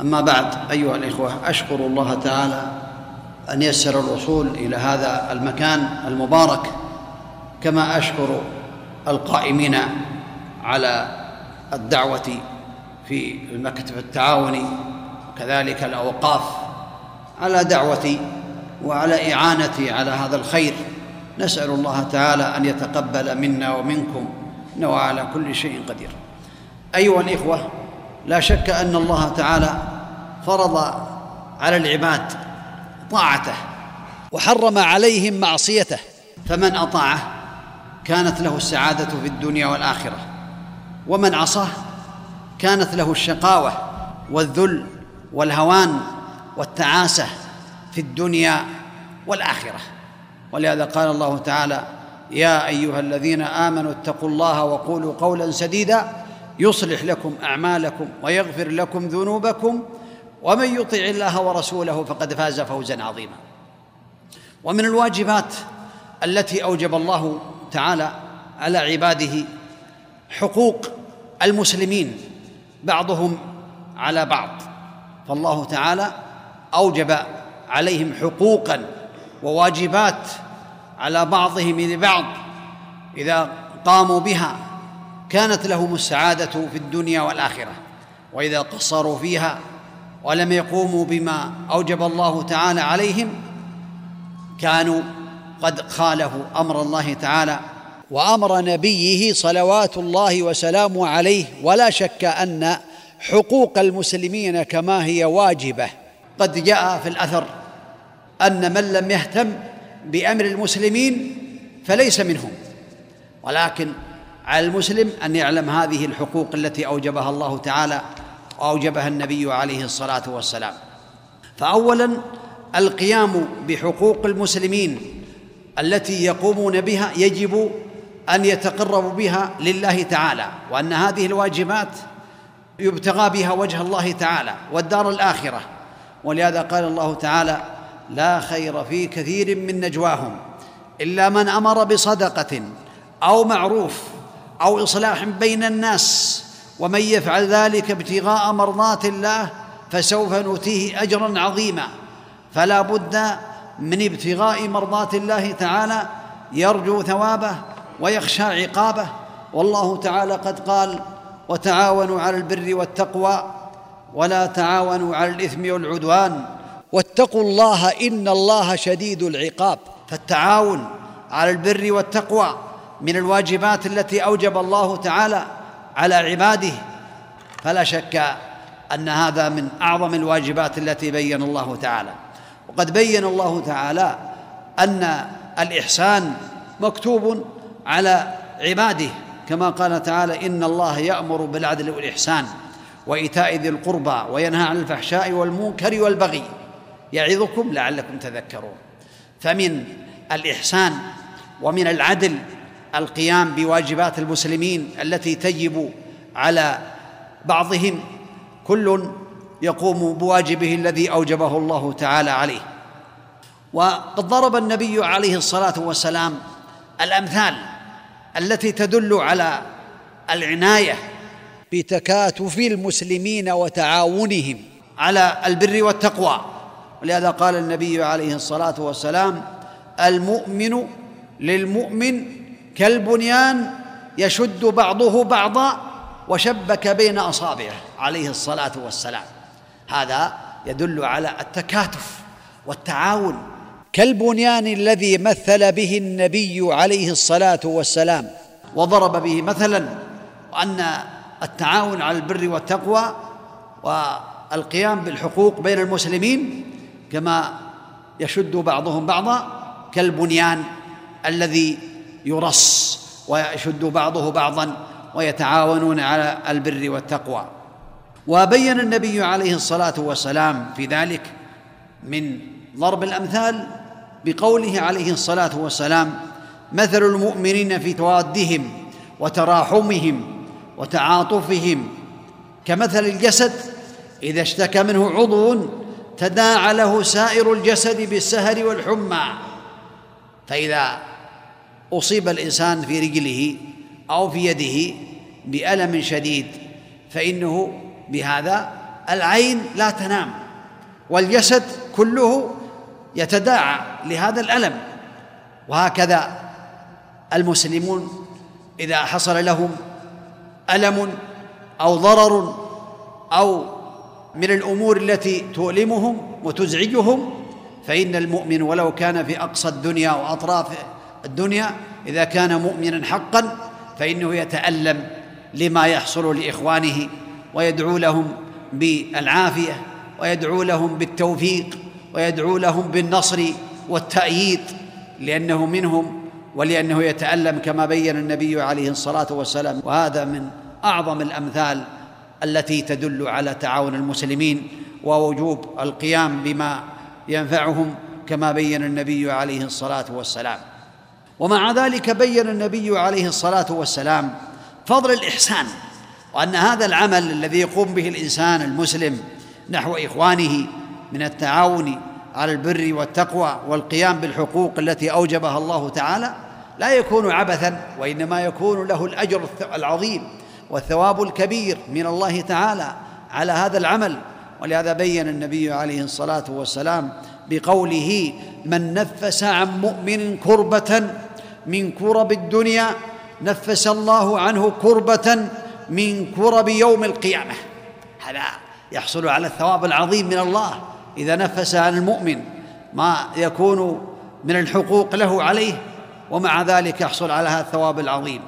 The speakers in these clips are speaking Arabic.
أما بعد أيها الإخوة أشكر الله تعالى أن يسر الوصول إلى هذا المكان المبارك كما أشكر القائمين على الدعوة في المكتب التعاوني وكذلك الأوقاف على دعوتي وعلى إعانتي على هذا الخير. نسأل الله تعالى أن يتقبل منا ومنكم إنه على كل شيء قدير. أيها الإخوة لا شك أن الله تعالى فرض على العباد طاعته وحرم عليهم معصيته فمن أطاعه كانت له السعادة في الدنيا والآخرة ومن عصاه كانت له الشقاوة والذل والهوان والتعاسة في الدنيا والآخرة. ولهذا قال الله تعالى يا أيها الذين آمنوا اتقوا الله وقولوا قولا سديدا يصلح لكم أعمالكم ويغفر لكم ذنوبكم ومن يطع الله ورسوله فقد فاز فوزا عظيما. ومن الواجبات التي أوجب الله تعالى على عباده حقوق المسلمين بعضهم على بعض فالله تعالى أوجب عليهم حقوقا وواجبات على بعضهم لبعض إذا قاموا بها كانت لهم السعادة في الدنيا والآخرة وإذا قصروا فيها ولم يقوموا بما أوجب الله تعالى عليهم كانوا قد خالفوا أمر الله تعالى وأمر نبيه صلوات الله وسلامه عليه. ولا شك أن حقوق المسلمين كما هي واجبة. قد جاء في الأثر أن من لم يهتم بأمر المسلمين فليس منهم ولكن على المسلم أن يعلم هذه الحقوق التي أوجبها الله تعالى واوجبها النبي عليه الصلاة والسلام. فاولا القيام بحقوق المسلمين التي يقومون بها يجب أن يتقربوا بها لله تعالى وأن هذه الواجبات يبتغى بها وجه الله تعالى والدار الآخرة. ولهذا قال الله تعالى لا خير في كثير من نجواهم إلا من أمر بصدقة أو معروف أو إصلاح بين الناس ومن يفعل ذلك ابتغاء مرضات الله فسوف نؤتيه اجرا عظيما. فلا بد من ابتغاء مرضات الله تعالى يرجو ثوابه ويخشى عقابه. والله تعالى قد قال وتعاونوا على البر والتقوى ولا تعاونوا على الإثم والعدوان واتقوا الله إن الله شديد العقاب. فالتعاون على البر والتقوى من الواجبات التي أوجب الله تعالى على عباده. فلا شك أن هذا من أعظم الواجبات التي بين الله تعالى. وقد بين الله تعالى أن الإحسان مكتوب على عباده كما قال تعالى إن الله يأمر بالعدل والإحسان وإيتاء ذي القربى وينهى عن الفحشاء والمنكر والبغي يعظكم لعلكم تذكرون. فمن الإحسان ومن العدل القيام بواجبات المسلمين التي تجب على بعضهم كل يقوم بواجبه الذي أوجبه الله تعالى عليه. وقد ضرب النبي عليه الصلاة والسلام الأمثال التي تدل على العناية بتكاتف المسلمين وتعاونهم على البر والتقوى. ولهذا قال النبي عليه الصلاة والسلام المؤمن للمؤمن كالبنيان يشد بعضه بعضا وشبك بين أصابعه عليه الصلاة والسلام. هذا يدل على التكاتف والتعاون. كالبنيان الذي مثل به النبي عليه الصلاة والسلام وضرب به مثلا ان التعاون على البر والتقوى والقيام بالحقوق بين المسلمين كما يشد بعضهم بعضا كالبنيان الذي يرص ويشد بعضه بعضا ويتعاونون على البر والتقوى. وبين النبي عليه الصلاة والسلام في ذلك من ضرب الأمثال بقوله عليه الصلاة والسلام مثل المؤمنين في توادهم وتراحمهم وتعاطفهم كمثل الجسد إذا اشتكى منه عضو تداعى له سائر الجسد بالسهر والحمى فإذا أصيب الإنسان في رجله أو في يده بألم شديد فإنه بهذا العين لا تنام والجسد كله يتداعى لهذا الألم. وهكذا المسلمون إذا حصل لهم ألم أو ضرر أو من الأمور التي تؤلمهم وتزعجهم فإن المؤمن ولو كان في أقصى الدنيا وأطراف الدنيا إذا كان مؤمنا حقا فإنه يتألم لما يحصل لإخوانه ويدعو لهم بالعافية ويدعو لهم بالتوفيق ويدعو لهم بالنصر والتأييد لأنه منهم ولأنه يتألم كما بين النبي عليه الصلاة والسلام. وهذا من أعظم الأمثال التي تدل على تعاون المسلمين ووجوب القيام بما ينفعهم كما بين النبي عليه الصلاة والسلام. ومع ذلك بين النبي عليه الصلاة والسلام فضل الإحسان وأن هذا العمل الذي يقوم به الإنسان المسلم نحو إخوانه من التعاون على البر والتقوى والقيام بالحقوق التي أوجبها الله تعالى لا يكون عبثا وإنما يكون له الأجر العظيم والثواب الكبير من الله تعالى على هذا العمل. ولهذا بين النبي عليه الصلاة والسلام بقوله من نفس عن مؤمن كربة من كرب الدنيا نفس الله عنه كربة من كرب يوم القيامة. هذا يحصل على الثواب العظيم من الله إذا نفس عن المؤمن ما يكون من الحقوق له عليه ومع ذلك يحصل على هذا الثواب العظيم.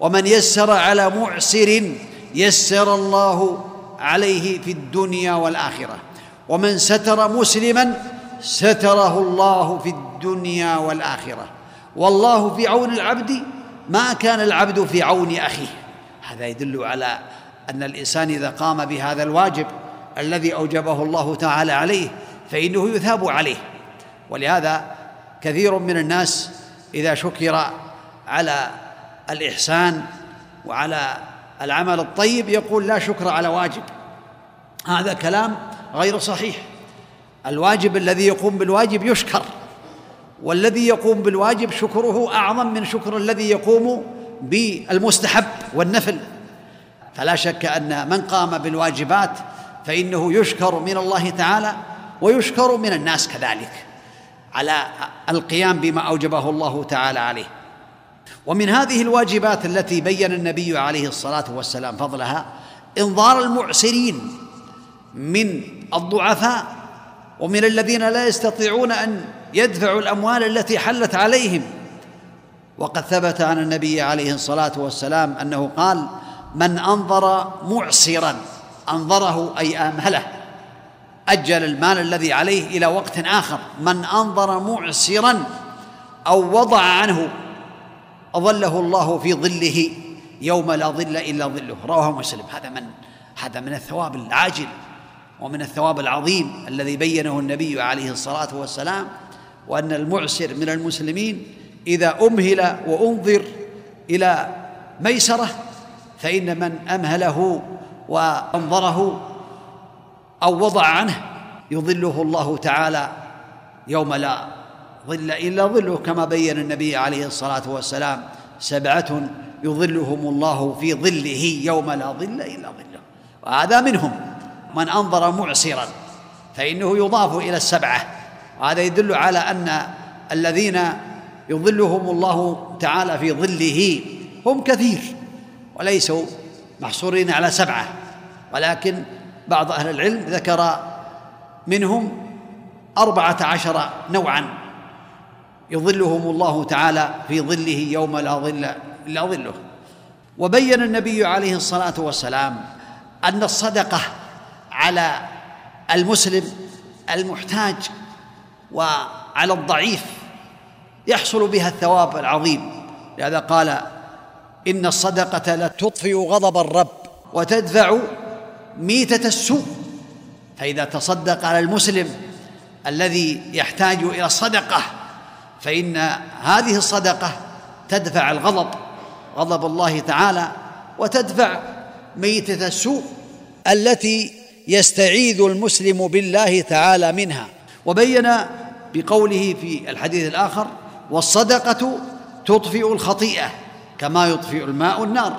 ومن يسر على معسر يسر الله عليه في الدنيا والآخرة. ومن ستر مسلما ستره الله في الدنيا والآخرة. والله في عون العبد ما كان العبد في عون أخيه. هذا يدل على أن الإنسان إذا قام بهذا الواجب الذي أوجبه الله تعالى عليه فإنه يثاب عليه. ولهذا كثير من الناس إذا شكر على الإحسان وعلى العمل الطيب يقول لا شكر على واجب. هذا كلام غير صحيح. الواجب الذي يقوم بالواجب يشكر. والذي يقوم بالواجب شكره أعظم من شكر الذي يقوم بالمستحب والنفل. فلا شك أن من قام بالواجبات فإنه يشكر من الله تعالى ويشكر من الناس كذلك على القيام بما أوجبه الله تعالى عليه. ومن هذه الواجبات التي بين النبي عليه الصلاة والسلام فضلها إنظار المعسرين من الضعفاء ومن الذين لا يستطيعون أن يدفعوا الأموال التي حلت عليهم. وقد ثبت عن النبي عليه الصلاة والسلام أنه قال من أنظر معسرا أنظره أي امهله أجل المال الذي عليه إلى وقت آخر. من أنظر معسرا أو وضع عنه أظله الله في ظله يوم لا ظل إلا ظله. رواه مسلم. هذا من هذا من الثواب العاجل. ومن الثواب العظيم الذي بينه النبي عليه الصلاة والسلام وأن المعسر من المسلمين إذا أمهل وأنظر إلى ميسرة فإن من أمهله وأنظره أو وضع عنه يظله الله تعالى يوم لا ظل إلا ظله كما بين النبي عليه الصلاة والسلام سبعة يظلهم الله في ظله يوم لا ظل إلا ظله. وهذا منهم. من أنظر معسرا فإنه يضاف إلى السبعة. وهذا يدل على أن الذين يظلهم الله تعالى في ظله هم كثير وليسوا محصورين على سبعة. ولكن بعض أهل العلم ذكر منهم أربعة عشر نوعا يظلهم الله تعالى في ظله يوم لا ظل الا ظله. وبين النبي عليه الصلاة والسلام أن الصدقة على المسلم المحتاج وعلى الضعيف يحصل بها الثواب العظيم. لهذا قال إن الصدقة لتطفئ غضب الرب وتدفع ميتة السوء. فإذا تصدق على المسلم الذي يحتاج إلى الصدقة فإن هذه الصدقة تدفع الغضب غضب الله تعالى وتدفع ميتة السوء التي يستعيذ المسلم بالله تعالى منها. وبين بقوله في الحديث الآخر والصدقة تطفئ الخطيئة كما يطفئ الماء النار.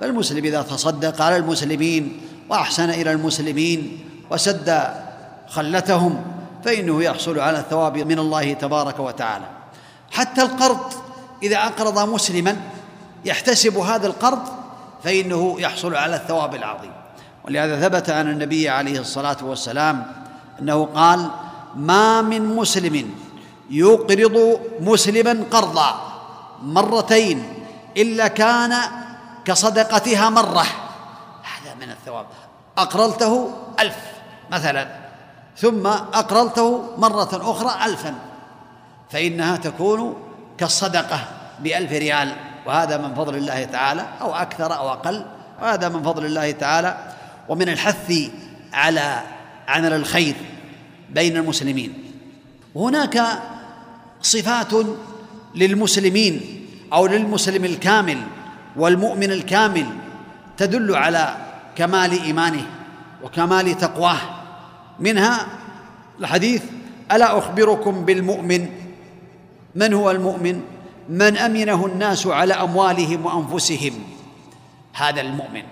فالمسلم إذا تصدق على المسلمين وأحسن إلى المسلمين وسد خلتهم فإنه يحصل على الثواب من الله تبارك وتعالى. حتى القرض إذا أقرض مسلما يحتسب هذا القرض فإنه يحصل على الثواب العظيم. ولهذا ثبت عن النبي عليه الصلاة والسلام أنه قال ما من مسلم يقرض مسلما قرضا مرتين إلا كان كصدقتها مرة. هذا من الثواب. أقرضته ألف مثلا ثم أقرضته مرة أخرى الفا فإنها تكون كالصدقة بألف ريال وهذا من فضل الله تعالى أو أكثر أو أقل وهذا من فضل الله تعالى ومن الحث على عمل الخير بين المسلمين. هناك صفات للمسلمين أو للمسلم الكامل والمؤمن الكامل تدل على كمال إيمانه وكمال تقواه. منها الحديث ألا أخبركم بالمؤمن؟ من هو المؤمن؟ من أمنه الناس على أموالهم وأنفسهم؟ هذا المؤمن.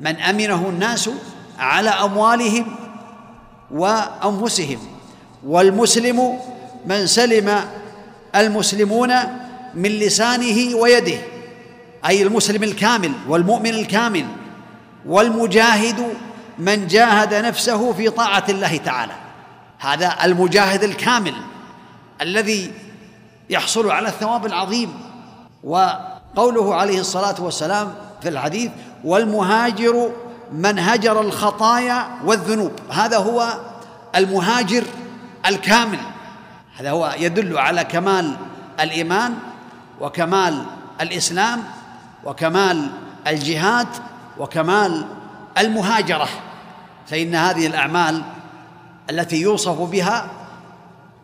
من أمنه الناس على أموالهم وأنفسهم. والمسلم من سلم المسلمون من لسانه ويده أي المسلم الكامل والمؤمن الكامل. والمجاهد من جاهد نفسه في طاعة الله تعالى هذا المجاهد الكامل الذي يحصل على الثواب العظيم. وقوله عليه الصلاة والسلام في الحديث والمهاجر من هجر الخطايا والذنوب. هذا هو المهاجر الكامل. هذا هو يدل على كمال الإيمان وكمال الإسلام وكمال الجهاد وكمال المهاجرة. فإن هذه الأعمال التي يوصف بها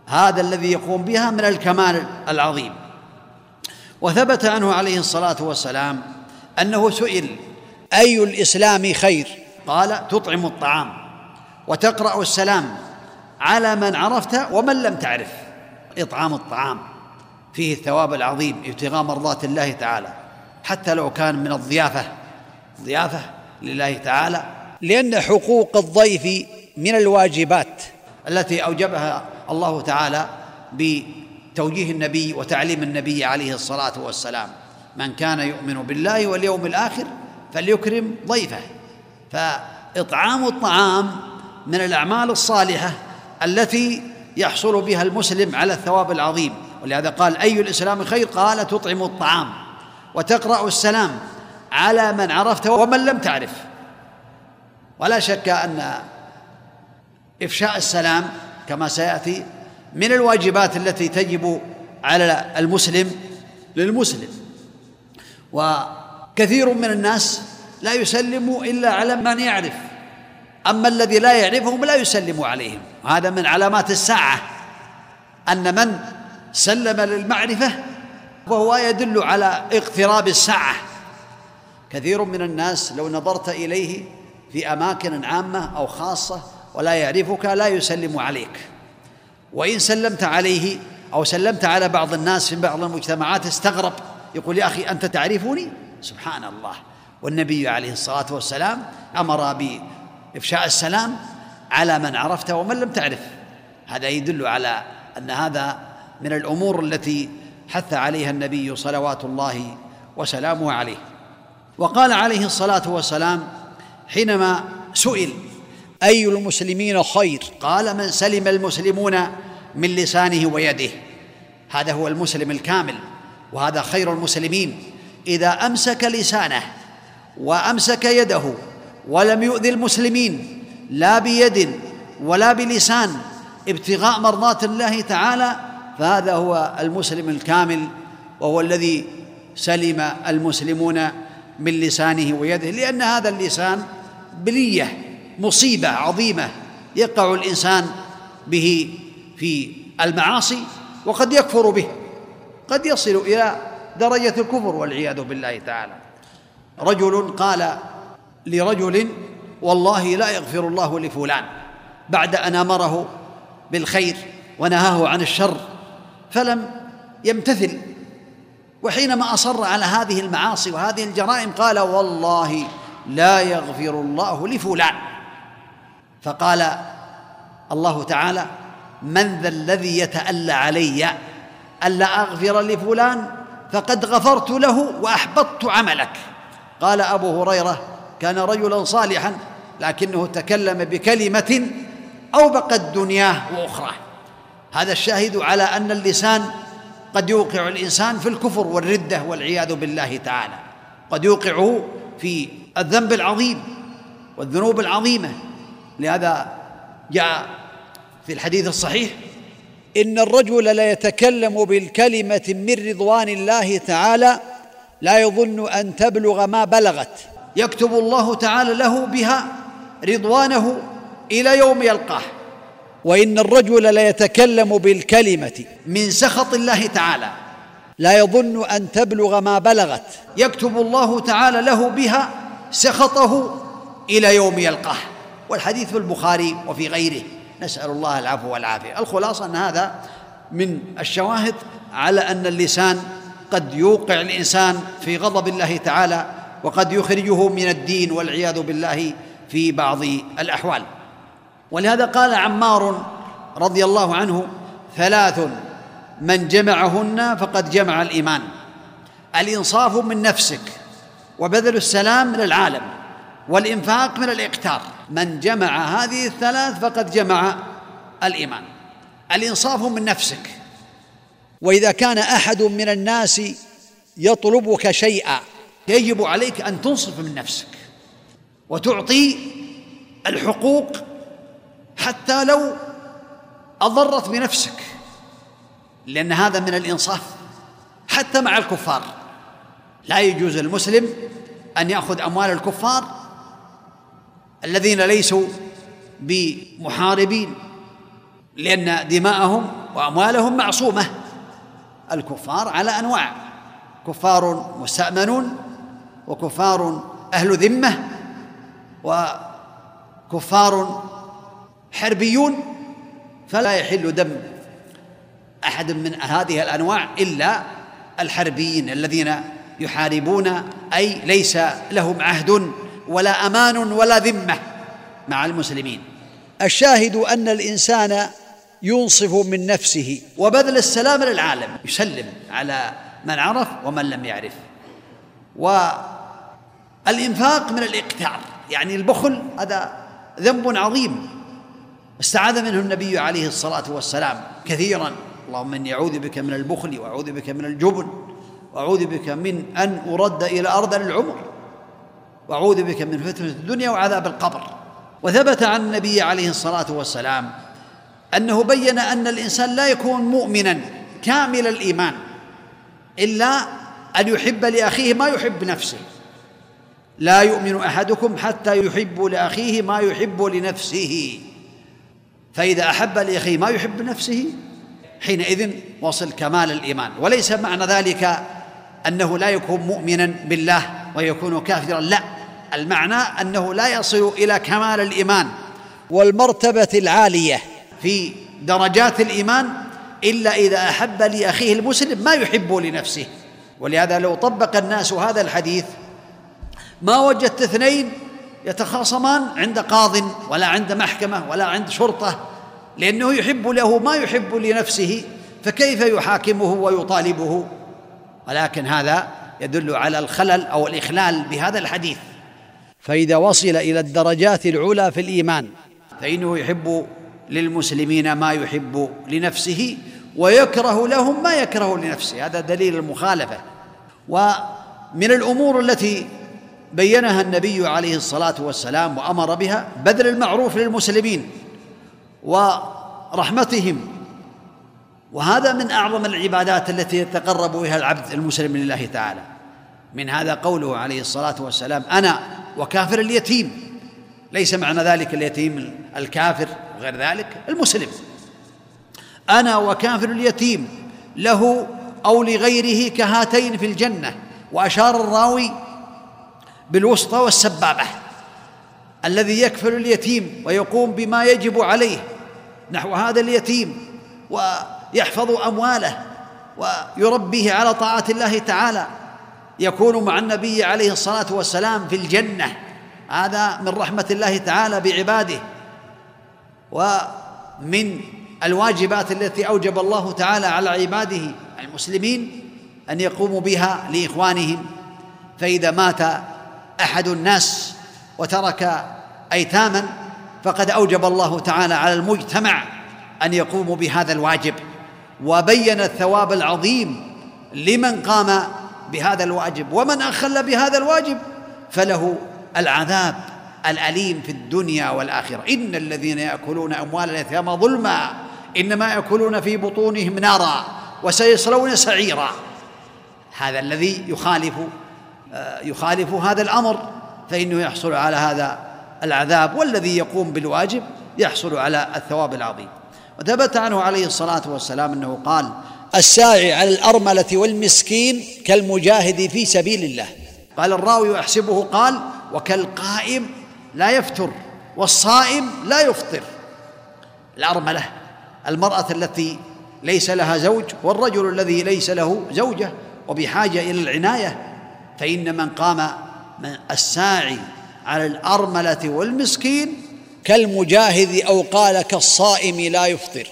هذا الذي يقوم بها من الكمال العظيم. وثبت عنه عليه الصلاة والسلام أنه سئل أي الإسلام خير؟ قال تطعم الطعام وتقرأ السلام على من عرفت ومن لم تعرف. إطعام الطعام فيه الثواب العظيم ابتغاء مرضات الله تعالى. حتى لو كان من الضيافة ضيافة لله تعالى. لأن حقوق الضيف من الواجبات. التي أوجبها الله تعالى بتوجيه النبي وتعليم النبي عليه الصلاة والسلام. من كان يؤمن بالله واليوم الآخر فليكرم ضيفه. فإطعام الطعام من الأعمال الصالحة التي يحصل بها المسلم على الثواب العظيم. ولهذا قال أي الإسلام خير؟ قال تطعم الطعام وتقرأ السلام على من عرفت ومن لم تعرف. ولا شك أن إفشاء السلام كما سيأتي من الواجبات التي تجب على المسلم للمسلم. وكثير من الناس لا يسلم إلا على من يعرف. أما الذي لا يعرفهم لا يسلم عليهم. وهذا من علامات الساعة. أن من سلم للمعرفة فهو يدل على اقتراب الساعة. كثير من الناس لو نظرت إليه في أماكن عامة أو خاصة ولا يعرفك لا يسلم عليك. وإن سلمت عليه أو سلمت على بعض الناس في بعض المجتمعات استغرب. يقول يا أخي أنت تعرفني؟ سبحان الله. والنبي عليه الصلاة والسلام أمر بإفشاء السلام على من عرفت ومن لم تعرف. هذا يدل على أن هذا من الأمور التي حث عليها النبي صلوات الله وسلامه عليه. وقال عليه الصلاة والسلام حينما سئل أي المسلمين خير؟ قال من سلم المسلمون من لسانه ويده. هذا هو المسلم الكامل وهذا خير المسلمين. إذا أمسك لسانه وأمسك يده ولم يؤذي المسلمين لا بيد ولا بلسان ابتغاء مرضات الله تعالى فهذا هو المسلم الكامل وهو الذي سلم المسلمون من لسانه ويده لأن هذا اللسان بليه مصيبة عظيمة يقع الإنسان به في المعاصي وقد يكفر به قد يصل إلى درجة الكفر والعياذ بالله تعالى. رجل قال لرجل والله لا يغفر الله لفلان بعد أن أمره بالخير ونهاه عن الشر فلم يمتثل. وحينما أصر على هذه المعاصي وهذه الجرائم قال والله لا يغفر الله لفلان. فقال الله تعالى من ذا الذي يتألى علي ألا أغفر لفلان؟ فقد غفرت له وأحبطت عملك. قال أبو هريرة كان رجلا صالحا لكنه تكلم بكلمة أوبقت دنياه وأخراه هذا الشاهد على أن اللسان قد يوقع الإنسان في الكفر والردة والعياذ بالله تعالى. قد يوقعه في الذنب العظيم والذنوب العظيمة. لهذا جاء في الحديث الصحيح إن الرجل لا يتكلم بالكلمة من رضوان الله تعالى لا يظن أن تبلغ ما بلغت. يكتب الله تعالى له بها رضوانه إلى يوم يلقاه. وإن الرجل لا يتكلم بالكلمة من سخط الله تعالى لا يظن أن تبلغ ما بلغت. يكتب الله تعالى له بها سخطه إلى يوم يلقاه. والحديث في البخاري وفي غيره. نسأل الله العفو والعافية. الخلاصة أن هذا من الشواهد على أن اللسان قد يوقع الإنسان في غضب الله تعالى وقد يخرجه من الدين والعياذ بالله في بعض الأحوال. ولهذا قال عمار رضي الله عنه ثلاث من جمعهن فقد جمع الإيمان. الإنصاف من نفسك وبذل السلام من العالم والإنفاق من الإقتار. من جمع هذه الثلاث فقد جمع الإيمان. الإنصاف من نفسك. وإذا كان أحد من الناس يطلبك شيئا يجب عليك أن تنصف من نفسك وتعطي الحقوق حتى لو أضرت بنفسك لأن هذا من الإنصاف. حتى مع الكفار. لا يجوز المسلم أن يأخذ أموال الكفار الذين ليسوا بمحاربين لأن دماءهم وأموالهم معصومة. الكفار على أنواع كفار مستأمنون وكفار أهل ذمة وكفار حربيون فلا يحل دم أحد من هذه الأنواع إلا الحربيين الذين يحاربون أي ليس لهم عهد ولا أمان ولا ذمة مع المسلمين. الشاهد أن الإنسان ينصف من نفسه. وبذل السلام للعالم يسلم على من عرف ومن لم يعرف. والإنفاق من الاقتار يعني البخل هذا ذنب عظيم. استعاذ منه النبي عليه الصلاة والسلام كثيرا. اللهم إني أعوذ بك من البخل وأعوذ بك من الجبن وأعوذ بك من أن أرد إلى أرض العمر. وأعوذ بك من فتنة الدنيا وعذاب القبر. وثبت عن النبي عليه الصلاة والسلام أنه بين أن الإنسان لا يكون مؤمنا كامل الإيمان إلا أن يحب لأخيه ما يحب نفسه. لا يؤمن أحدكم حتى يحب لأخيه ما يحب لنفسه. فإذا أحب لأخيه ما يحب نفسه حينئذ وصل كمال الإيمان. وليس معنى ذلك أنه لا يكون مؤمنا بالله. ويكون كافرا. لا المعنى أنه لا يصل إلى كمال الإيمان والمرتبة العالية في درجات الإيمان إلا إذا أحب لأخيه المسلم ما يحب لنفسه. ولهذا لو طبق الناس هذا الحديث ما وجدت اثنين يتخاصمان عند قاض ولا عند محكمة ولا عند شرطة لأنه يحب له ما يحب لنفسه فكيف يحاكمه ويطالبه؟ ولكن هذا يدل على الخلل أو الإخلال بهذا الحديث. فإذا وصل إلى الدرجات العلى في الإيمان فإنه يحب للمسلمين ما يحب لنفسه ويكره لهم ما يكره لنفسه. هذا دليل المخالفة. ومن الأمور التي بينها النبي عليه الصلاة والسلام وأمر بها بذل المعروف للمسلمين ورحمتهم وهذا من أعظم العبادات التي يتقرب بها العبد المسلم لله تعالى. من هذا قوله عليه الصلاة والسلام أنا وكافر اليتيم. ليس معنى ذلك اليتيم الكافر وغير ذلك المسلم. أنا وكافر اليتيم له أو لغيره كهاتين في الجنة وأشار الراوي بالوسطى والسبابة. الذي يكفل اليتيم ويقوم بما يجب عليه نحو هذا اليتيم ويحفظ أمواله ويربيه على طاعة الله تعالى. يكون مع النبي عليه الصلاة والسلام في الجنة. هذا من رحمة الله تعالى بعباده. ومن الواجبات التي أوجب الله تعالى على عباده المسلمين أن يقوموا بها لإخوانهم. فإذا مات أحد الناس وترك أيتاما فقد أوجب الله تعالى على المجتمع أن يقوموا بهذا الواجب. وبين الثواب العظيم لمن قام بهذا الواجب ومن أخل بهذا الواجب فله العذاب الأليم في الدنيا والآخرة. إن الذين يأكلون أموال اليتامى ظلما إنما يأكلون في بطونهم نارا وسيصلون سعيرا. هذا الذي يخالف آه، يخالف هذا الأمر فإنه يحصل على هذا العذاب والذي يقوم بالواجب يحصل على الثواب العظيم. وثبت عنه عليه الصلاة والسلام أنه قال الساعي على الأرملة والمسكين كالمجاهد في سبيل الله. قال الراوي احسبه قال وكالقائم لا يفتر والصائم لا يفطر. الأرملة المرأة التي ليس لها زوج والرجل الذي ليس له زوجة وبحاجة إلى العناية فإن من قام الساعي على الأرملة والمسكين كالمجاهد أو قال كالصائم لا يفطر.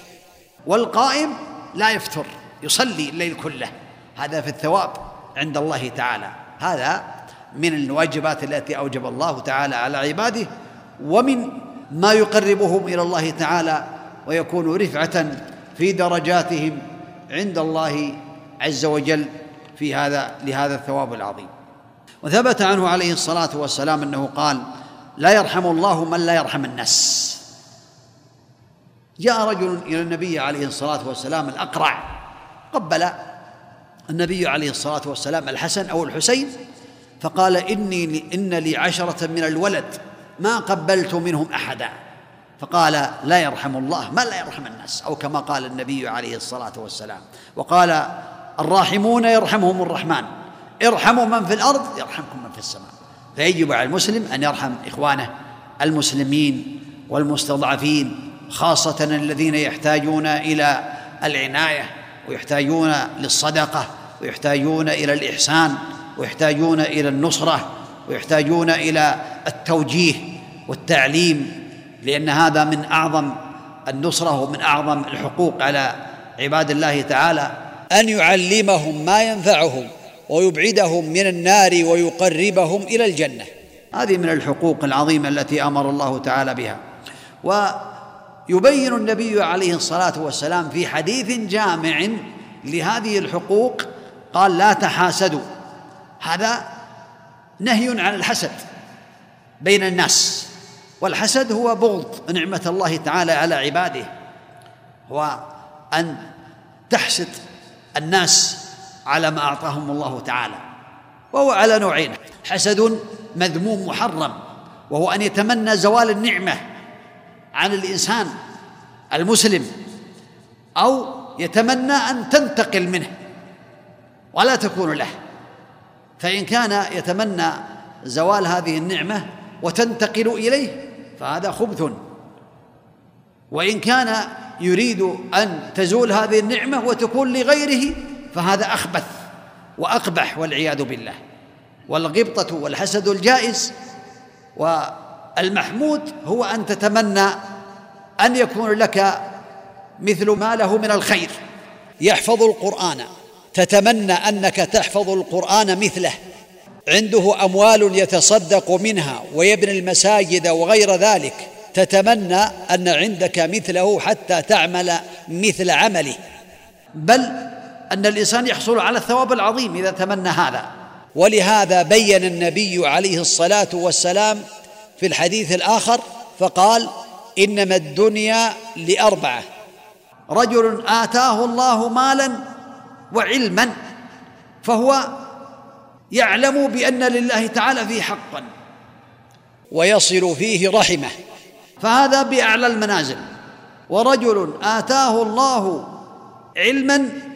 والقائم لا يفتر يصلي الليل كله. هذا في الثواب عند الله تعالى. هذا من الواجبات التي أوجب الله تعالى على عباده ومن ما يقربهم إلى الله تعالى ويكون رفعة في درجاتهم عند الله عز وجل في هذا لهذا الثواب العظيم. وثبت عنه عليه الصلاة والسلام أنه قال لا يرحم الله من لا يرحم الناس. جاء رجل إلى النبي عليه الصلاة والسلام الأقرع قبل النبي عليه الصلاة والسلام الحسن أو الحسين فقال إني إن لي عشرة من الولد ما قبلت منهم أحدا. فقال لا يرحم الله من لا يرحم الناس أو كما قال النبي عليه الصلاة والسلام. وقال الراحمون يرحمهم الرحمن ارحموا من في الأرض يرحمكم من في السماء. فيجب على المسلم أن يرحم إخوانه المسلمين والمستضعفين خاصة الذين يحتاجون إلى العناية ويحتاجون للصدقة ويحتاجون إلى الإحسان ويحتاجون إلى النصرة ويحتاجون إلى التوجيه والتعليم لأن هذا من أعظم النصرة ومن أعظم الحقوق على عباد الله تعالى أن يعلمهم ما ينفعهم. ويبعدهم من النار ويقربهم إلى الجنة. هذه من الحقوق العظيمة التي أمر الله تعالى بها. ويبين النبي عليه الصلاة والسلام في حديث جامع لهذه الحقوق قال لا تحاسدوا. هذا نهي عن الحسد بين الناس والحسد هو بغض نعمة الله تعالى على عباده هو أن تحسد الناس على ما أعطاهم الله تعالى وهو على نوعين حسد مذموم محرم وهو أن يتمنى زوال النعمة عن الإنسان المسلم أو يتمنى أن تنتقل منه ولا تكون له. فإن كان يتمنى زوال هذه النعمة وتنتقل إليه فهذا خبث. وإن كان يريد أن تزول هذه النعمة وتكون لغيره فهذا أخبث وأقبح والعياذ بالله. والغبطة والحسد الجائز والمحمود هو أن تتمنى أن يكون لك مثل ما له من الخير. يحفظ القرآن. تتمنى أنك تحفظ القرآن مثله. عنده أموال يتصدق منها ويبني المساجد وغير ذلك. تتمنى أن عندك مثله حتى تعمل مثل عمله. بل أن الإنسان يحصل على الثواب العظيم إذا تمنى هذا. ولهذا بين النبي عليه الصلاة والسلام في الحديث الآخر فقال إنما الدنيا لأربعة. رجل آتاه الله مالا وعلما فهو يعلم بأن لله تعالى فيه حقا. ويصل فيه رحمة. فهذا بأعلى المنازل. ورجل آتاه الله علما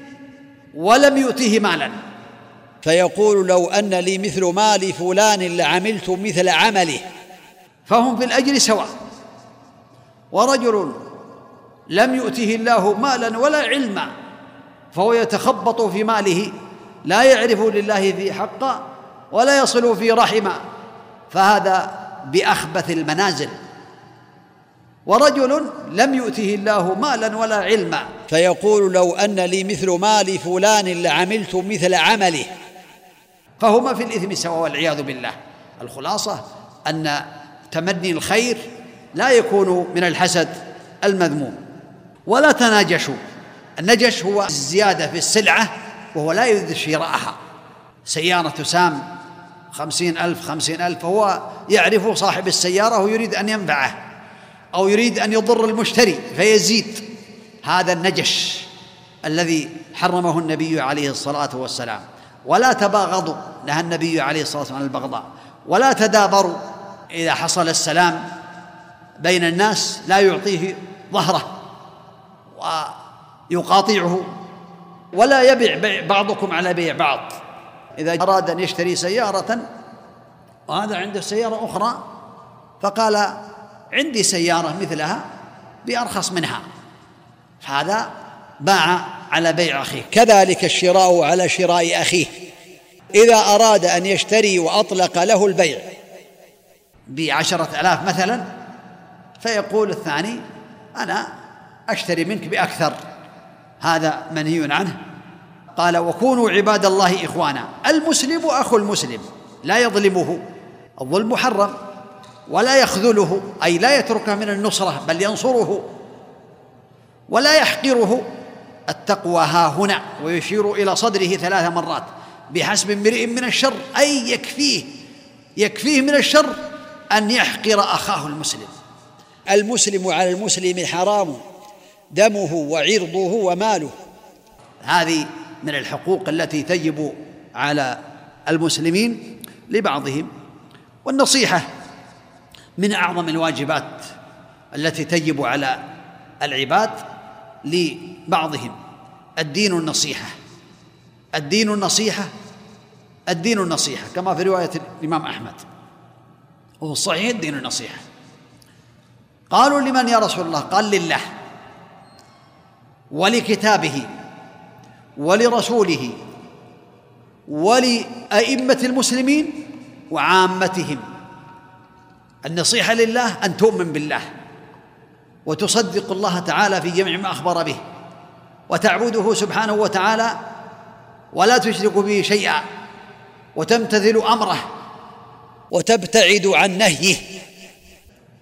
ولم يؤته مالا. فيقول لو أن لي مثل مال فلان لعملت مثل عمله. فهم في الأجر سواء. ورجل لم يؤته الله مالا ولا علما فهو يتخبط في ماله لا يعرف لله في حقا ولا يصل في رحمه. فهذا بأخبث المنازل. ورجل لم يؤته الله مالا ولا علما. فيقول لو أن لي مثل مال فلان لعملت مثل عمله. فهما في الإثم سواء والعياذ بالله. الخلاصة أن تمني الخير لا يكون من الحسد المذموم. ولا تناجشوا. النجش هو الزيادة في السلعة وهو لا يريد شراءها. سيارة تسام خمسين ألف خمسين ألف فهو يعرف صاحب السيارة ويريد أن ينفعه. أو يريد أن يضر المشتري فيزيد. هذا النجش الذي حرمه النبي عليه الصلاة والسلام. ولا تباغضوا نهى النبي عليه الصلاة والسلام عن البغضاء. ولا تدابروا إذا حصل السلام بين الناس لا يعطيه ظهره ويقاطعه ولا يبيع بعضكم على بيع بعض. إذا أراد أن يشتري سيارة وهذا عنده سيارة أخرى فقال عندي سيارة مثلها بأرخص منها. فهذا باع على بيع أخيه. كذلك الشراء على شراء أخيه. إذا أراد أن يشتري وأطلق له البيع. بعشرة آلاف مثلا فيقول الثاني أنا أشتري منك بأكثر. هذا منهي عنه. قال وكونوا عباد الله إخوانا. المسلم أخو المسلم لا يظلمه. الظلم محرم. ولا يخذله أي لا يتركه من النصرة بل ينصره ولا يحقره. التقوى ها هنا ويشير إلى صدره ثلاث مرات. بحسب امرئ من الشر أي يكفيه؟ يكفيه من الشر أن يحقر أخاه المسلم. المسلم على المسلم حرام دمه وعرضه وماله. هذه من الحقوق التي تجب على المسلمين لبعضهم. والنصيحة من أعظم الواجبات التي تجب على العباد لبعضهم. الدين النصيحة. الدين النصيحة. الدين النصيحة كما في رواية الإمام أحمد. وهو الصحيح الدين النصيحة. قالوا لمن يا رسول الله؟ قال لله. ولكتابه. ولرسوله. ولأئمة المسلمين وعامتهم. النصيحة لله أن تؤمن بالله وتصدق الله تعالى في جميع ما أخبر به وتعبده سبحانه وتعالى ولا تشرك به شيئا وتمتثل أمره وتبتعد عن نهيه.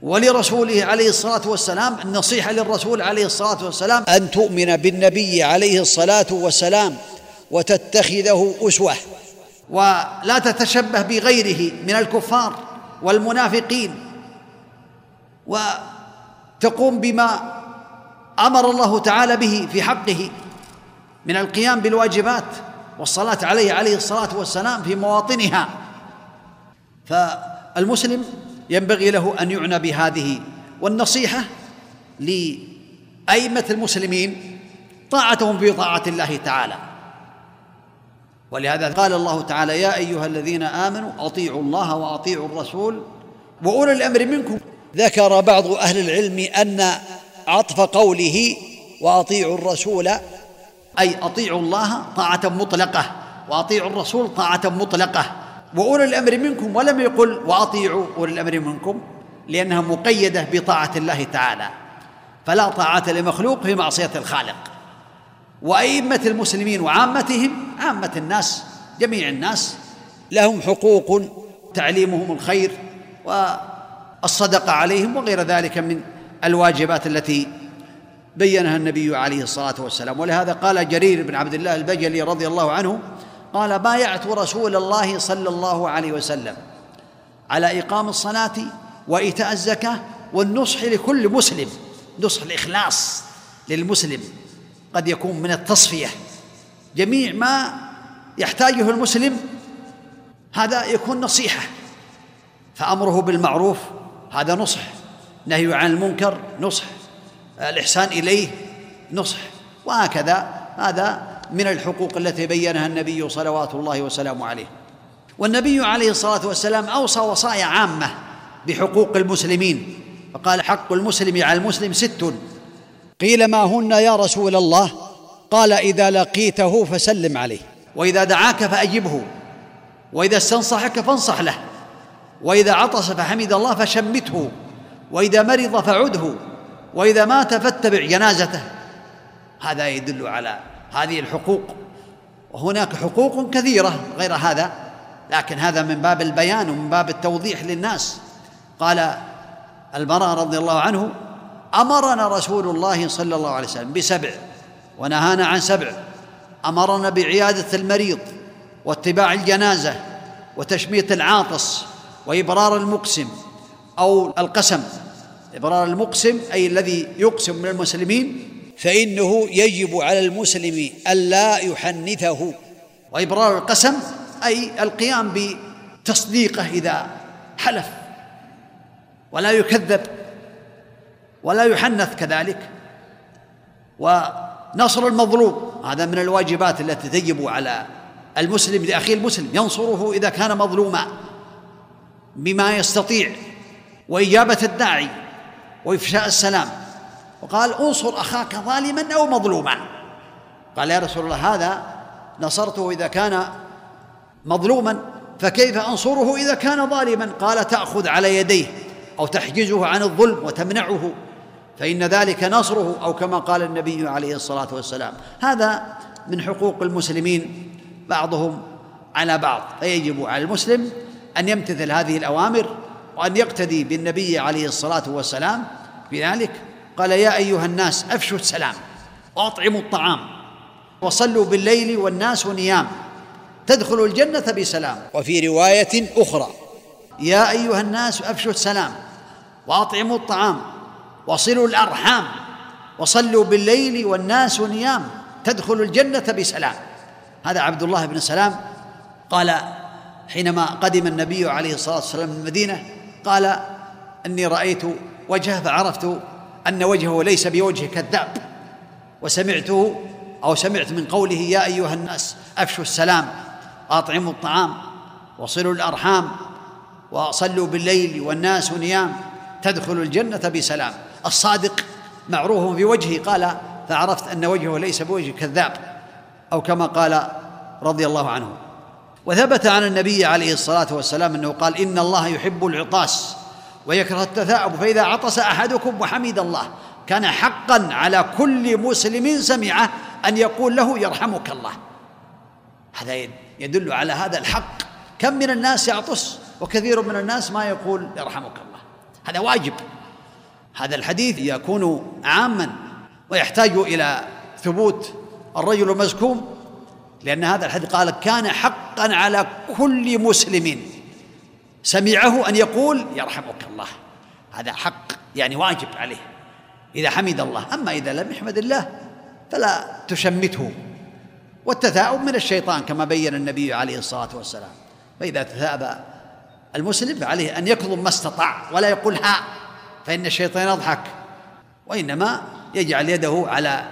ولرسوله عليه الصلاة والسلام النصيحة للرسول عليه الصلاة والسلام أن تؤمن بالنبي عليه الصلاة والسلام وتتخذه أسوة ولا تتشبه بغيره من الكفار. والمنافقين وتقوم بما أمر الله تعالى به في حقه من القيام بالواجبات والصلاة عليه عليه الصلاة والسلام في مواطنها. فالمسلم ينبغي له أن يعنى بهذه والنصيحة لأئمة المسلمين طاعتهم في طاعة الله تعالى. ولهذا قال الله تعالى يا أيها الذين آمنوا أطيعوا الله وأطيعوا الرسول وأولي الأمر منكم. ذكر بعض أهل العلم أن عطف قوله وأطيعوا الرسول أي أطيعوا الله طاعة مطلقة وأطيعوا الرسول طاعة مطلقة وأولي الأمر منكم ولم يقل وأطيعوا أولي الأمر منكم لأنها مقيدة بطاعة الله تعالى فلا طاعة لمخلوق في معصية الخالق. وأئمة المسلمين وعامتهم عامة الناس جميع الناس لهم حقوق تعليمهم الخير والصدقة عليهم وغير ذلك من الواجبات التي بينها النبي عليه الصلاة والسلام. ولهذا قال جرير بن عبد الله البجلي رضي الله عنه قال بايعت رسول الله صلى الله عليه وسلم على إقام الصلاة وإيتاء الزكاة والنصح لكل مسلم نصح الإخلاص للمسلم قد يكون من التصفية. جميع ما يحتاجه المسلم هذا يكون نصيحة فأمره بالمعروف هذا نصح نهي عن المنكر نصح الإحسان إليه نصح وهكذا هذا من الحقوق التي بينها النبي صلوات الله وسلامه عليه. والنبي عليه الصلاة والسلام أوصى وصايا عامة بحقوق المسلمين فقال حق المسلم على المسلم ست قيل ما هن يا رسول الله؟ قال إذا لقيته فسلم عليه. وإذا دعاك فأجبه. وإذا استنصحك فانصح له. وإذا عطس فحمد الله فشمته. وإذا مرض فعده. وإذا مات فاتبع جنازته. هذا يدل على هذه الحقوق. وهناك حقوق كثيرة غير هذا. لكن هذا من باب البيان ومن باب التوضيح للناس. قال البراء رضي الله عنه أمرنا رسول الله صلى الله عليه وسلم بسبع ونهانا عن سبع. أمرنا بعيادة المريض واتباع الجنازة وتشميت العاطس وإبرار المقسم أو القسم. إبرار المقسم أي الذي يقسم من المسلمين. فإنه يجب على المسلم الا يحنثه. وإبرار القسم أي القيام بتصديقه إذا حلف ولا يكذب. ولا يحنث كذلك. ونصر المظلوم هذا من الواجبات التي تجب على المسلم لأخيه المسلم ينصره إذا كان مظلوما بما يستطيع وإجابة الداعي وإفشاء السلام. وقال انصر أخاك ظالما أو مظلوما. قال يا رسول الله هذا نصرته إذا كان مظلوما فكيف أنصره إذا كان ظالما؟ قال تأخذ على يديه أو تحجزه عن الظلم وتمنعه فإن ذلك نصره أو كما قال النبي عليه الصلاة والسلام. هذا من حقوق المسلمين بعضهم على بعض فيجب على المسلم أن يمتثل هذه الأوامر وأن يقتدي بالنبي عليه الصلاة والسلام في ذلك قال يا أيها الناس أفشوا السلام وأطعموا الطعام وصلوا بالليل والناس نيام تدخلوا الجنة بسلام. وفي رواية أخرى يا أيها الناس أفشوا السلام وأطعموا الطعام وصلوا الأرحام وصلوا بالليل والناس نيام تدخلوا الجنة بسلام. هذا عبد الله بن سلام قال حينما قدم النبي عليه الصلاة والسلام من المدينة قال إني رأيت وجهه فعرفت أن وجهه ليس بوجه كذاب وسمعته أو سمعت من قوله يا أيها الناس أفشوا السلام أطعموا الطعام وصلوا الأرحام وصلوا بالليل والناس نيام تدخلوا الجنة بسلام. الصادق معروف في وجهه قال فعرفت أن وجهه ليس بوجه كذاب أو كما قال رضي الله عنه. وثبت عن النبي عليه الصلاة والسلام أنه قال إن الله يحب العطاس ويكره التثاؤب فإذا عطس أحدكم وحمد الله كان حقا على كل مسلم سمعه أن يقول له يرحمك الله. هذا يدل على هذا الحق. كم من الناس يعطس وكثير من الناس ما يقول يرحمك الله. هذا واجب. هذا الحديث يكون عاما ويحتاج إلى ثبوت الرجل المزكوم لأن هذا الحديث قال كان حقا على كل مسلم. سمعه أن يقول يرحمك الله. هذا حق يعني واجب عليه. إذا حمد الله. أما إذا لم يحمد الله فلا تشمته. والتثاؤب من الشيطان كما بين النبي عليه الصلاة والسلام. فإذا تثاءب المسلم فعليه أن يكظم ما استطاع ولا يقول ها فإن الشيطان يضحك وإنما يجعل يده على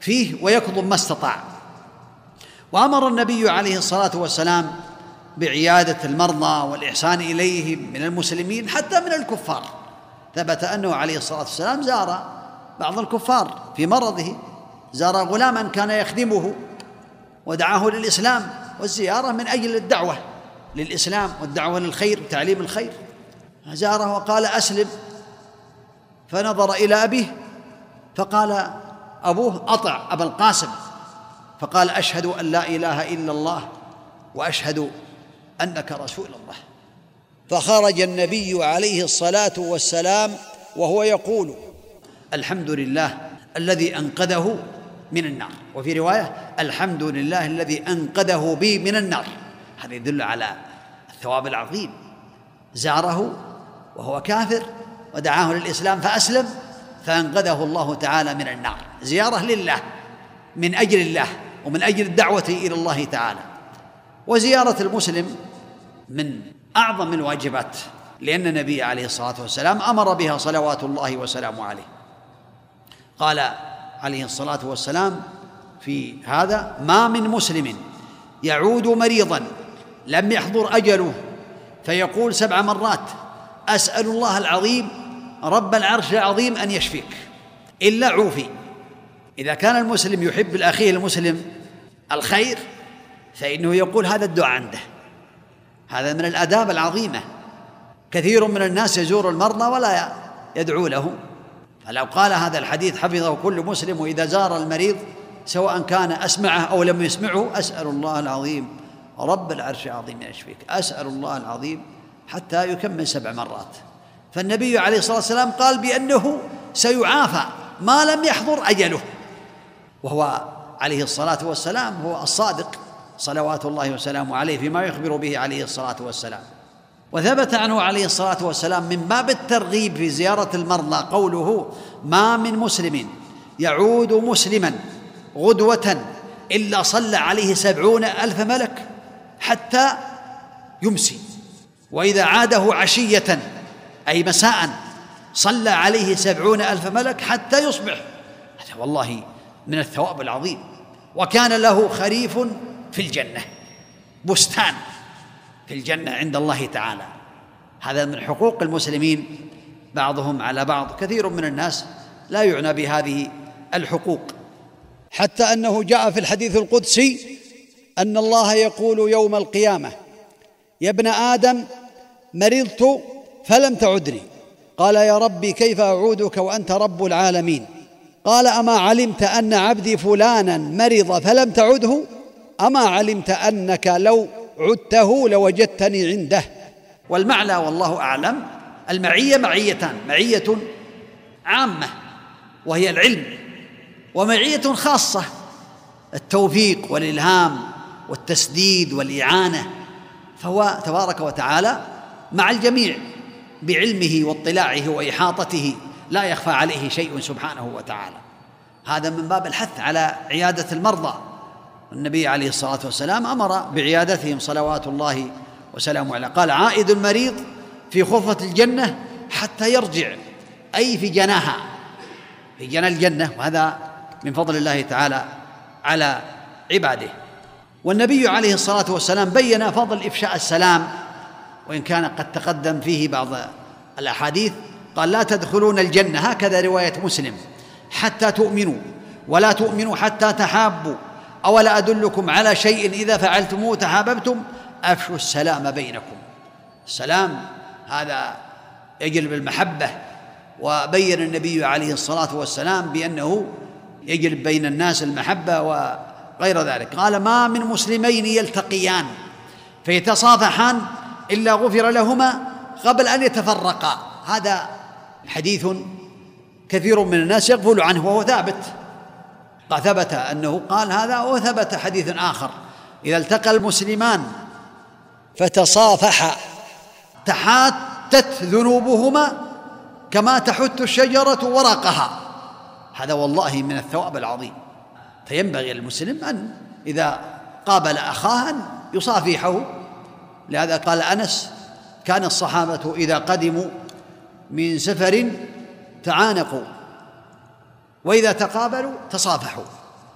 فيه ويكظم ما استطاع. وأمر النبي عليه الصلاة والسلام بعيادة المرضى والإحسان إليهم من المسلمين حتى من الكفار. ثبت أنه عليه الصلاة والسلام زار بعض الكفار في مرضه زار غلاما كان يخدمه ودعاه للإسلام والزيارة من أجل الدعوة للإسلام والدعوة للخير وتعليم الخير. زاره وقال أسلم فنظر إلى أبيه فقال أبوه أطع أبا القاسم. فقال أشهد أن لا إله إلا الله وأشهد أنك رسول الله. فخرج النبي عليه الصلاة والسلام وهو يقول الحمد لله الذي أنقذه من النار. وفي رواية الحمد لله الذي أنقذه بي من النار. هذا يدل على الثواب العظيم. زاره وهو كافر ودعاه للإسلام فأسلم فأنقذه الله تعالى من النار. زيارة لله من أجل الله ومن أجل الدعوة إلى الله تعالى. وزيارة المسلم من أعظم الواجبات لأن النبي عليه الصلاة والسلام أمر بها صلوات الله وسلامه عليه. قال عليه الصلاة والسلام في هذا ما من مسلم يعود مريضا لم يحضر أجله. فيقول سبع مرات أسأل الله العظيم رب العرش العظيم أن يشفيك إلا عوفي. إذا كان المسلم يحب الأخيه المسلم الخير فإنه يقول هذا الدعاء عنده. هذا من الأداب العظيمة. كثير من الناس يزور المرضى ولا يدعو له. فلو قال هذا الحديث حفظه كل مسلم واذا زار المريض سواء كان أسمعه أو لم يسمعه أسأل الله العظيم رب العرش العظيم يشفيك. أسأل الله العظيم حتى يكمل سبع مرات. فالنبي عليه الصلاة والسلام قال بأنه سيعافى ما لم يحضر أجله. وهو عليه الصلاة والسلام هو الصادق صلوات الله وسلامه عليه فيما يخبر به عليه الصلاة والسلام. وثبت عنه عليه الصلاة والسلام من باب الترغيب في زيارة المرضى قوله ما من مسلم يعود مسلما غدوة إلا صلى عليه سبعون ألف ملك حتى يمسي. وإذا عاده عشية أي مساء صلى عليه سبعون ألف ملك حتى يصبح. هذا والله من الثواب العظيم. وكان له خريف في الجنة بستان في الجنة عند الله تعالى. هذا من حقوق المسلمين. بعضهم على بعض كثير من الناس لا يعنى بهذه الحقوق. حتى أنه جاء في الحديث القدسي أن الله يقول يوم القيامة يا ابن آدم مرضت فلم تعدني. قال يا ربي كيف أعودك وأنت رب العالمين؟ قال أما علمت أن عبدي فلانا مرض فلم تعده؟ أما علمت أنك لو عدته لوجدتني عنده. والمعنى والله أعلم المعية معيتان معية عامة وهي العلم ومعية خاصة التوفيق والإلهام والتسديد والإعانة فهو تبارك وتعالى مع الجميع. بعلمه واطلاعه وإحاطته لا يخفى عليه شيء سبحانه وتعالى. هذا من باب الحث على عيادة المرضى. النبي عليه الصلاة والسلام أمر بعيادتهم صلوات الله وسلامه عليه. قال عائد المريض في خفة الجنة حتى يرجع. أي في جناها. في جنى الجنة. وهذا من فضل الله تعالى على عباده. والنبي عليه الصلاة والسلام بين فضل إفشاء السلام وإن كان قد تقدم فيه بعض الأحاديث قال لا تدخلون الجنة هكذا رواية مسلم حتى تؤمنوا ولا تؤمنوا حتى تحابوا أولا أدلكم على شيء إذا فعلتموه تحاببتم أفشوا السلام بينكم. السلام هذا يجلب المحبة وبين النبي عليه الصلاة والسلام بأنه يجلب بين الناس المحبة وغير ذلك. قال ما من مسلمين يلتقيان فيتصافحان إلا غفر لهما قبل أن يتفرقا. هذا حديث كثير من الناس يغفل عنه وهو ثابت. ثبت أنه قال هذا وثبت حديث آخر. إذا التقى المسلمان فتصافحا تحاتت ذنوبهما كما تحت الشجرة ورقها. هذا والله من الثواب العظيم. فينبغي للمسلم أن إذا قابل أخاه أن يصافحه. لهذا قال أنس كان الصحابة إذا قدموا من سفر تعانقوا وإذا تقابلوا تصافحوا.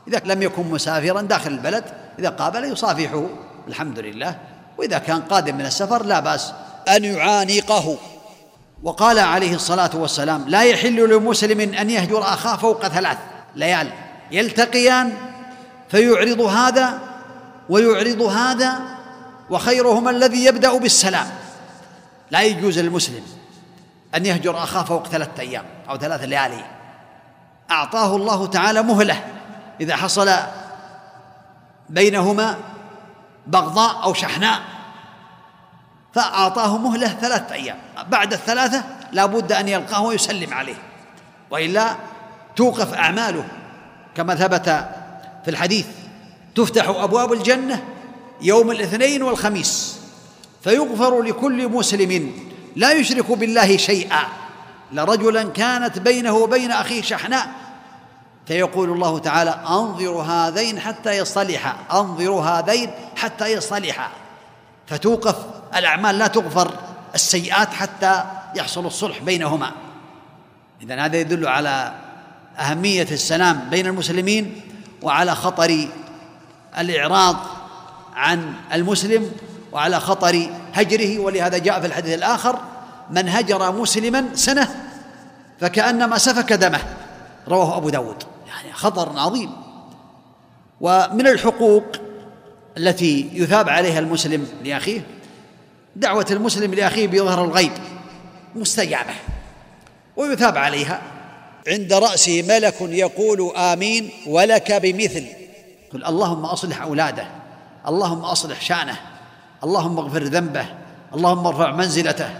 إذا لم يكن مسافرا داخل البلد إذا قابل يصافحه الحمد لله. وإذا كان قادم من السفر لا بأس أن يعانقه. وقال عليه الصلاة والسلام لا يحل لمسلم أن يهجر أخاه فوق ثلاث ليال يلتقيان فيعرض هذا ويعرض هذا وخيرهما الذي يبدأ بالسلام. لا يجوز للمسلم أن يهجر أخاه فوق ثلاثة أيام أو ثلاث ليالي. أعطاه الله تعالى مهلة إذا حصل بينهما بغضاء أو شحناء. فأعطاه مهلة ثلاثة أيام. بعد الثلاثة لا بد أن يلقاه ويسلم عليه. وإلا توقف أعماله. كما ثبت في الحديث تفتح أبواب الجنة يوم الاثنين والخميس فيغفر لكل مسلم لا يشرك بالله شيئا. لرجلا كانت بينه وبين أخيه شحناء فيقول الله تعالى أنظر هذين حتى يصطلحا أنظر هذين حتى يصطلحا فتوقف الأعمال لا تغفر السيئات حتى يحصل الصلح بينهما. إذا هذا يدل على أهمية السلام بين المسلمين وعلى خطر الإعراض عن المسلم وعلى خطر هجره ولهذا جاء في الحديث الآخر من هجر مسلما سنة فكأنما سفك دمه. رواه أبو داود. يعني خطر عظيم. ومن الحقوق التي يثاب عليها المسلم لأخيه دعوة المسلم لأخيه بظهر الغيب مستجابة ويثاب عليها عند راسه ملك يقول آمين ولك بمثل. قل اللهم أصلح أولاده. اللهم أصلح شأنه اللهم اغفر ذنبه اللهم ارفع منزلته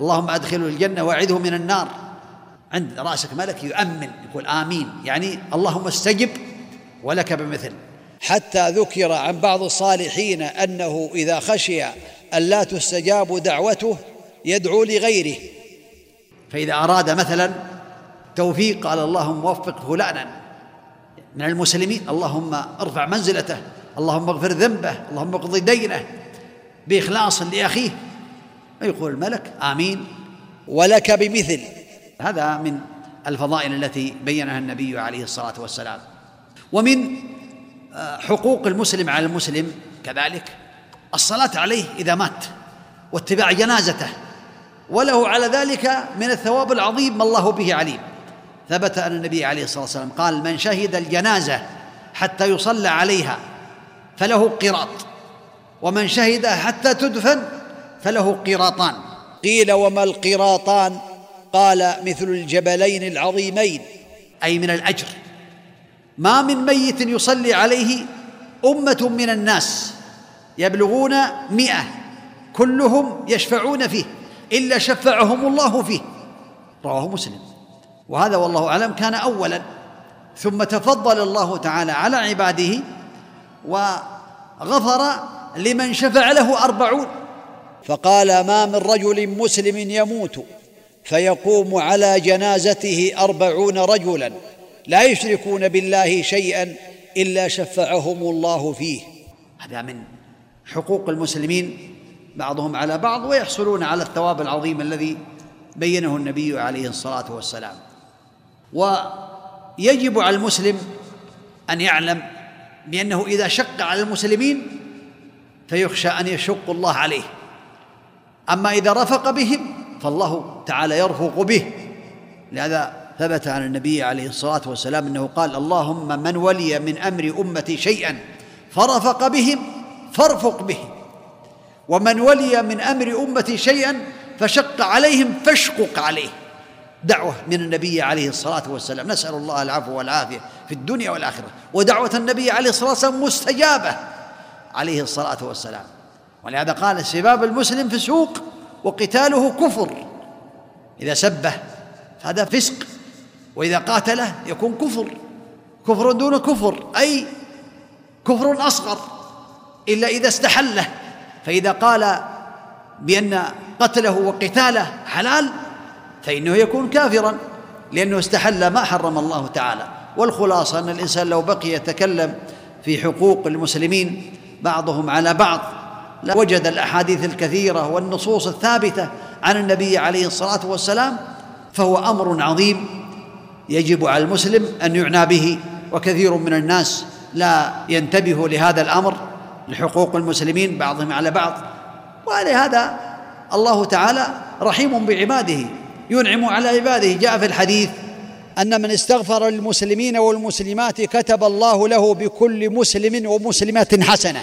اللهم أدخله الجنة وأعذه من النار. عند رأسك ملك يؤمن يقول آمين. يعني اللهم استجب ولك بمثل. حتى ذكر عن بعض الصالحين أنه إذا خشي أن لا تستجاب دعوته يدعو لغيره. فإذا أراد مثلا توفيق قال اللهم وفق فلانا. من المسلمين اللهم ارفع منزلته. اللهم اغفر ذنبه اللهم اقضي دينه بإخلاص لأخيه. يقول الملك؟ آمين. ولك بمثل. هذا من الفضائل التي بينها النبي عليه الصلاة والسلام. ومن آه، حقوق المسلم على المسلم كذلك. الصلاة عليه إذا مات واتباع جنازته. وله على ذلك من الثواب العظيم ما الله به عليم. ثبت أن النبي عليه الصلاة والسلام قال من شهد الجنازة حتى يصلى عليها فله قراط. ومن شهدها حتى تدفن فله قراطان. قيل وما القراطان؟ قال مثل الجبلين العظيمين. أي من الأجر. ما من ميت يصلي عليه أمة من الناس يبلغون مئة كلهم يشفعون فيه إلا شفعهم الله فيه. رواه مسلم. وهذا والله أعلم كان اولا. ثم تفضل الله تعالى على عباده وغفر لمن شفع له أربعون. فقال ما من رجل مسلم يموت فيقوم على جنازته أربعون رجلا لا يشركون بالله شيئا إلا شفعهم الله فيه. هذا من حقوق المسلمين بعضهم على بعض ويحصلون على الثواب العظيم الذي بينه النبي عليه الصلاة والسلام. ويجب على المسلم أن يعلم بأنه إذا شق على المسلمين فيخشى أن يشق الله عليه. أما إذا رفق بهم فالله تعالى يرفق به. لهذا ثبت عن النبي عليه الصلاة والسلام أنه قال اللهم من ولي من أمر أمتي شيئا فرفق بهم فارفق به ومن ولي من أمر أمتي شيئا فشق عليهم فاشقق عليه. دعوة من النبي عليه الصلاة والسلام. نسأل الله العفو والعافية في الدنيا والآخرة. ودعوة النبي عليه الصلاة والسلام مستجابة عليه الصلاة والسلام. ولهذا قال سباب المسلم فسوق وقتاله كفر. إذا سبه فهذا فسق وإذا قاتله يكون كفر. كفر دون كفر أي كفر أصغر. إلا إذا استحله. فإذا قال بأن قتله وقتاله حلال فإنه يكون كافرا لأنه استحل ما حرم الله تعالى. والخلاصة أن الإنسان لو بقي يتكلم في حقوق المسلمين بعضهم على بعض لوجد الأحاديث الكثيرة والنصوص الثابتة عن النبي عليه الصلاة والسلام فهو أمر عظيم يجب على المسلم أن يعنى به. وكثير من الناس لا ينتبه لهذا الأمر لحقوق المسلمين بعضهم على بعض. ولهذا الله تعالى رحيم بعباده. ينعم على عباده. جاء في الحديث أن من استغفر للمسلمين والمسلمات كتب الله له بكل مسلم ومسلمه حسنة.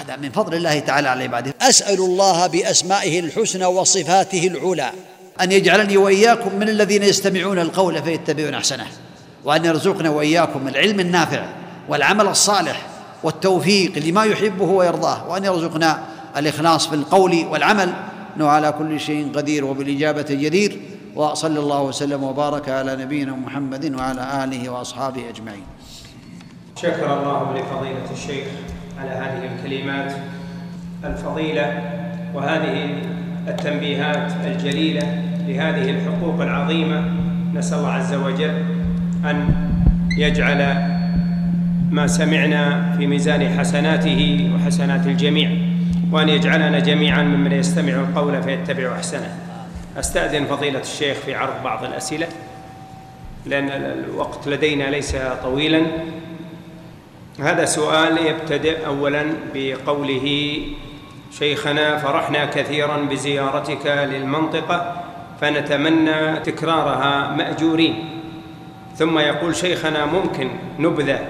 هذا من فضل الله تعالى على عباده. أسأل الله بأسمائه الحسنى وصفاته العلى أن يجعلني وإياكم من الذين يستمعون القول فيتبعون أحسنه وأن يرزقنا وإياكم العلم النافع والعمل الصالح والتوفيق لما يحبه ويرضاه وأن يرزقنا الإخلاص في القول والعمل. إنه على كل شيء قدير وبالإجابة جدير. وصلى الله وسلم وبارك على نبينا محمد وعلى آله وأصحابه أجمعين. شكر الله لفضيلة الشيخ على هذه الكلمات الفضيلة وهذه التنبيهات الجليلة لهذه الحقوق العظيمة نسأل الله عز وجل أن يجعل ما سمعنا في ميزان حسناته وحسنات الجميع وأن يجعلنا جميعا ممن يستمع القول فيتبع أحسنه أستأذن فضيلة الشيخ في عرض بعض الأسئلة لأن الوقت لدينا ليس طويلا. هذا سؤال يبتدئ أولا بقوله شيخنا فرحنا كثيرا بزيارتك للمنطقة فنتمنى تكرارها مأجورين. ثم يقول شيخنا ممكن نبذة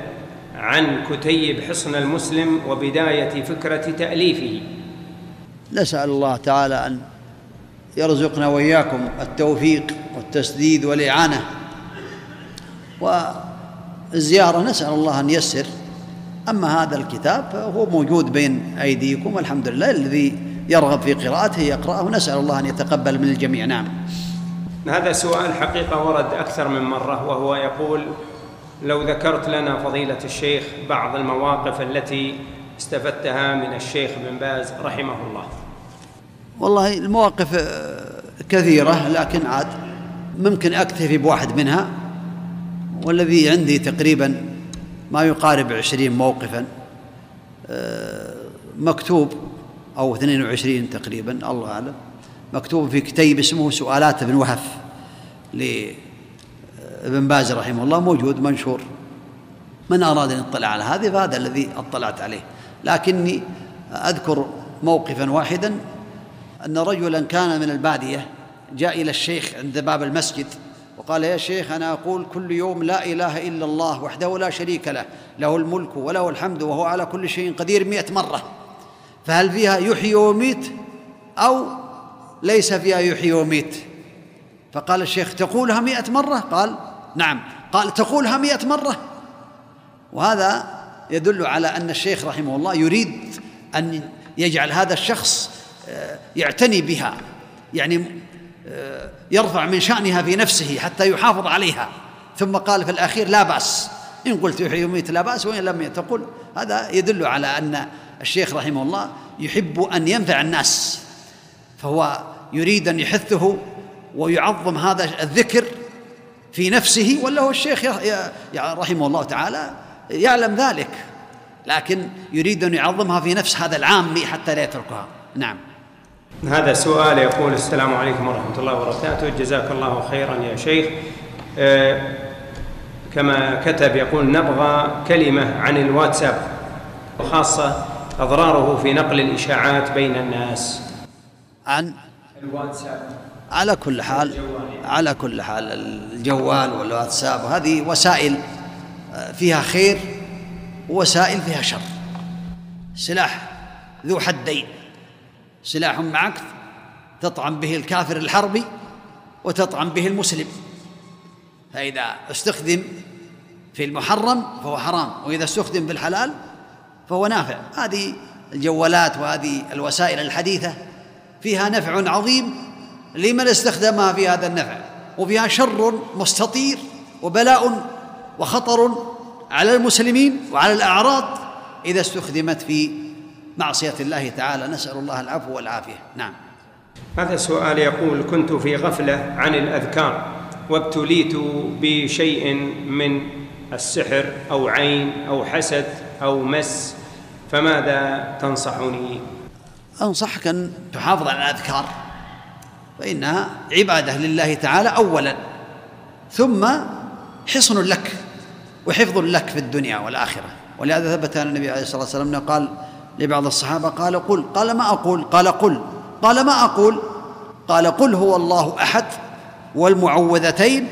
عن كتيب حصن المسلم وبداية فكرة تأليفه؟ نسأل الله تعالى أن يرزقنا وإياكم التوفيق والتسديد والإعانة. والزيارة نسأل الله أن يسر أما هذا الكتاب فهو موجود بين أيديكم والحمد لله الذي يرغب في قراءته يقرأه. نسأل الله أن يتقبل من الجميع. نعم. هذا سؤال حقيقة ورد أكثر من مرة وهو يقول لو ذكرت لنا فضيلة الشيخ بعض المواقف التي استفدتها من الشيخ بن باز رحمه الله. والله المواقف كثيرة لكن عاد ممكن أكتفي بواحد منها والذي عندي تقريبا ما يقارب عشرين موقفا آه، مكتوب أو اثنين وعشرين تقريبا الله أعلم مكتوب في كتيب اسمه سؤالات ابن وهف لابن باز رحمه الله موجود منشور. من أراد أن يطلع على هذه؟ فهذا الذي أطلعت عليه. لكني أذكر موقفا واحدا أن رجلا كان من البادية جاء إلى الشيخ عند باب المسجد وقال يا شيخ أنا أقول كل يوم لا إله إلا الله وحده لا شريك له له الملك وله الحمد وهو على كل شيء قدير مئة مرة. فهل فيها يحيي ويميت أو ليس فيها يحيي ويميت؟ فقال الشيخ تقولها مئة مرة؟ قال نعم. قال تقولها مئة مرة. وهذا يدل على أن الشيخ رحمه الله يريد أن يجعل هذا الشخص يعتني بها يعني آه، يرفع من شأنها في نفسه حتى يحافظ عليها. ثم قال في الأخير لا بأس. إن قلت يحيي ويميت لا بأس وإن لم تقل هذا يدل على أن الشيخ رحمه الله يحب أن ينفع الناس. فهو يريد أن يحثه ويعظم هذا الذكر في نفسه ولا هو الشيخ رحمه الله تعالى يعلم ذلك. لكن يريد أن يعظمها في نفس هذا العامي حتى لا يتركها. نعم. هذا سؤال يقول السلام عليكم ورحمة الله وبركاته. جزاك الله خيرا يا شيخ. آه كما كتب يقول نبغى كلمة عن الواتساب وخاصة أضراره في نقل الإشاعات بين الناس. عن الواتساب. على كل حال على كل حال الجوال والواتساب. هذه وسائل آه، فيها خير ووسائل فيها شر. سلاح ذو حدين. سلاح معك تطعن به الكافر الحربي وتطعن به المسلم. فإذا استخدم في المحرم فهو حرام وإذا استخدم في الحلال فهو نافع. هذه الجوالات وهذه الوسائل الحديثة فيها نفع عظيم لمن استخدمها في هذا النفع وفيها شر مستطير وبلاء وخطر على المسلمين وعلى الأعراض إذا استخدمت في معصية الله تعالى. نسأل الله العفو والعافية. نعم. هذا السؤال يقول كنت في غفلة عن الأذكار وابتليت بشيء من السحر أو عين أو حسد أو مس فماذا تنصحني؟ أنصحك أن تحافظ على الأذكار فإنها عبادة لله تعالى أولا ثم حصن لك وحفظ لك في الدنيا والآخرة. ولهذا ثبت أن النبي عليه الصلاة والسلام قال لبعض الصحابة قال قل قال ما أقول؟ قال قل. قال ما أقول؟ قال قل هو الله أحد والمعوذتين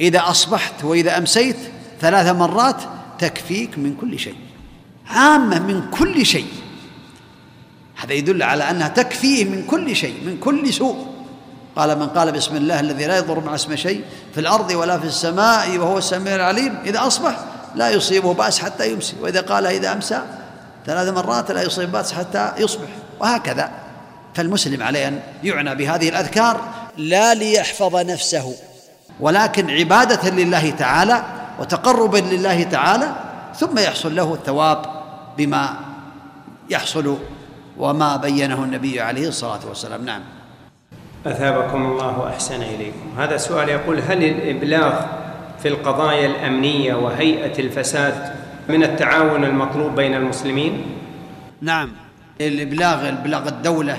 إذا أصبحت وإذا أمسيت ثلاث مرات تكفيك من كل شيء عامة من كل شيء. هذا يدل على أنها تكفيه من كل شيء من كل سوء. قال من قال بسم الله الذي لا يضر مع اسم شيء في الأرض ولا في السماء وهو السميع العليم إذا أصبح لا يصيبه بأس حتى يمسي وإذا قال إذا أمسى ثلاث مرات لا يصيب بأس حتى يصبح وهكذا. فالمسلم عليه أن يعنى بهذه الأذكار لا ليحفظ نفسه ولكن عبادة لله تعالى وتقربا لله تعالى ثم يحصل له الثواب بما يحصل وما بينه النبي عليه الصلاة والسلام. نعم. أثابكم الله أحسن إليكم. هذا السؤال يقول هل الإبلاغ في القضايا الأمنية وهيئة الفساد من التعاون المطلوب بين المسلمين؟ نعم. الإبلاغ إبلاغ الدولة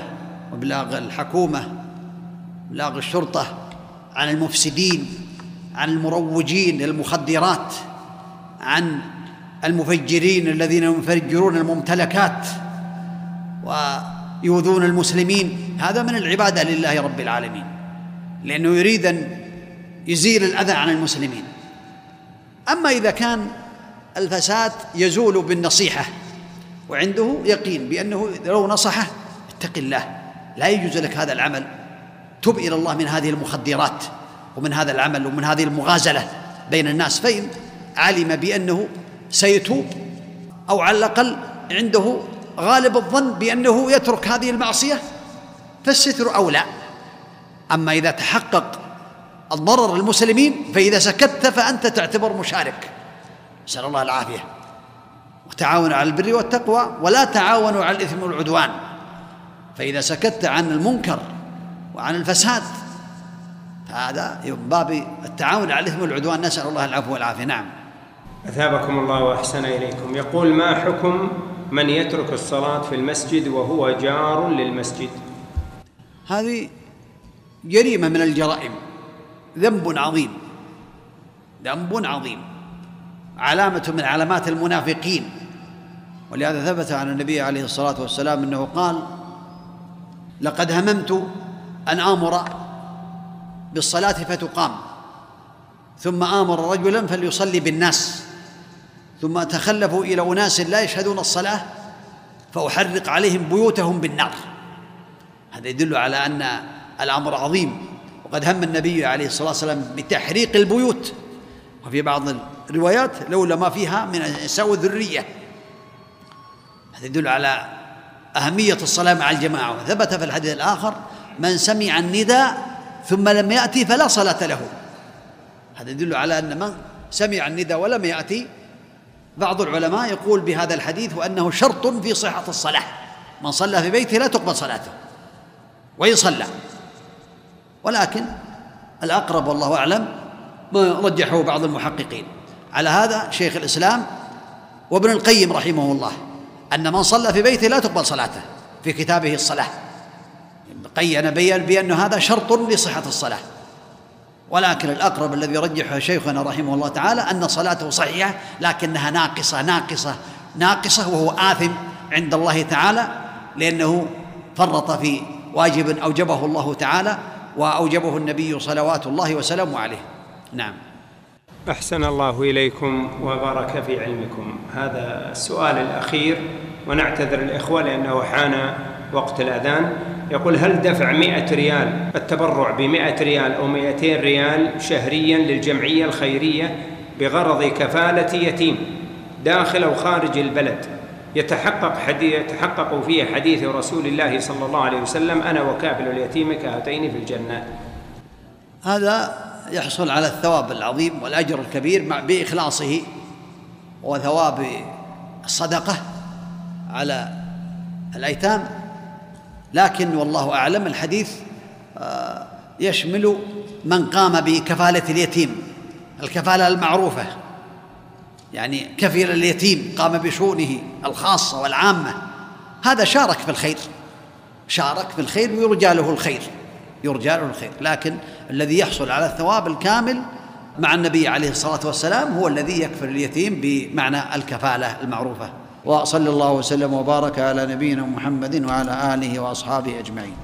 وإبلاغ الحكومة إبلاغ الشرطة عن المفسدين عن المروجين للمخدرات عن المفجرين الذين يفجرون الممتلكات ويؤذون المسلمين. هذا من العبادة لله رب العالمين لأنه يريد أن يزيل الأذى عن المسلمين. أما إذا كان الفساد يزول بالنصيحة وعنده يقين بأنه لو نصحه اتق الله لا يجوز لك هذا العمل. تب إلى الله من هذه المخدرات ومن هذا العمل ومن هذه المغازلة بين الناس. فإن علم بأنه سيتوب أو على الأقل عنده غالب الظن بأنه يترك هذه المعصية فالستر أولى. أما إذا تحقق الضرر المسلمين فإذا سكت فأنت تعتبر مشارك. نسأل الله العافية. وتعاونوا على البر والتقوى ولا تعاونوا على الإثم والعدوان. فإذا سكت عن المنكر وعن الفساد فهذا من باب التعاون على الإثم والعدوان. نسأل الله العفو والعافية. نعم. أثابكم الله وأحسن إليكم. يقول ما حكم من يترك الصلاة في المسجد وهو جار للمسجد? هذه جريمة من الجرائم. ذنب عظيم. ذنب عظيم. علامة من علامات المنافقين. ولهذا ثبت عن النبي عليه الصلاة والسلام أنه قال لقد هممت أن آمر بالصلاة فتقام ثم آمر رجلا فليصلي بالناس ثم تخلفوا إلى أناس لا يشهدون الصلاة فأحرق عليهم بيوتهم بالنار. هذا يدل على أن الأمر عظيم. وقد هم النبي عليه الصلاة والسلام بتحريق البيوت. وفي بعض الروايات لولا ما فيها من النساء والذريه هذا يدل على أهمية الصلاة مع الجماعة. وثبت في الحديث الآخر من سمع النداء ثم لم يأتي فلا صلاة له. هذا يدل على أن من سمع النداء ولم يأتي بعض العلماء يقول بهذا الحديث وأنه شرط في صحة الصلاة. من صلى في بيته لا تقبل صلاته. وإن صلى. ولكن الأقرب والله أعلم ما رجحه بعض المحققين. على هذا شيخ الإسلام وابن القيم رحمه الله أن من صلى في بيته لا تقبل صلاته في كتابه الصلاة. قين بين بأن هذا شرط لصحة الصلاة. ولكن الأقرب الذي رجحه شيخنا رحمه الله تعالى أن صلاته صحيحة لكنها ناقصة ناقصة ناقصة وهو آثم عند الله تعالى لأنه فرط في واجب أوجبه الله تعالى وأوجبه النبي صلوات الله وسلامه عليه. نعم. أحسن الله إليكم وبارك في علمكم. هذا السؤال الأخير ونعتذر الإخوة لأنه حان وقت الأذان. يقول هل دفع مئة ريال التبرع بمئة ريال أو مئتين ريال شهريا للجمعية الخيرية بغرض كفالة يتيم داخل أو خارج البلد؟ يتحقق حديث يتحقق فيه حديث رسول الله صلى الله عليه وسلم أنا وكافل اليتيم كهاتين في الجنة. هذا يحصل على الثواب العظيم والأجر الكبير مع بإخلاصه وثواب الصدقة على الأيتام. لكن والله أعلم الحديث آه، يشمل من قام بكفالة اليتيم الكفالة المعروفة. يعني كفل اليتيم قام بشؤونه الخاصة والعامة. هذا شارك في الخير شارك في الخير ويرجى له الخير. يرجى له الخير. لكن الذي يحصل على الثواب الكامل مع النبي عليه الصلاة والسلام هو الذي يكفل اليتيم بمعنى الكفالة المعروفة. وصلى الله وسلم وبارك على نبينا محمد وعلى آله وأصحابه أجمعين.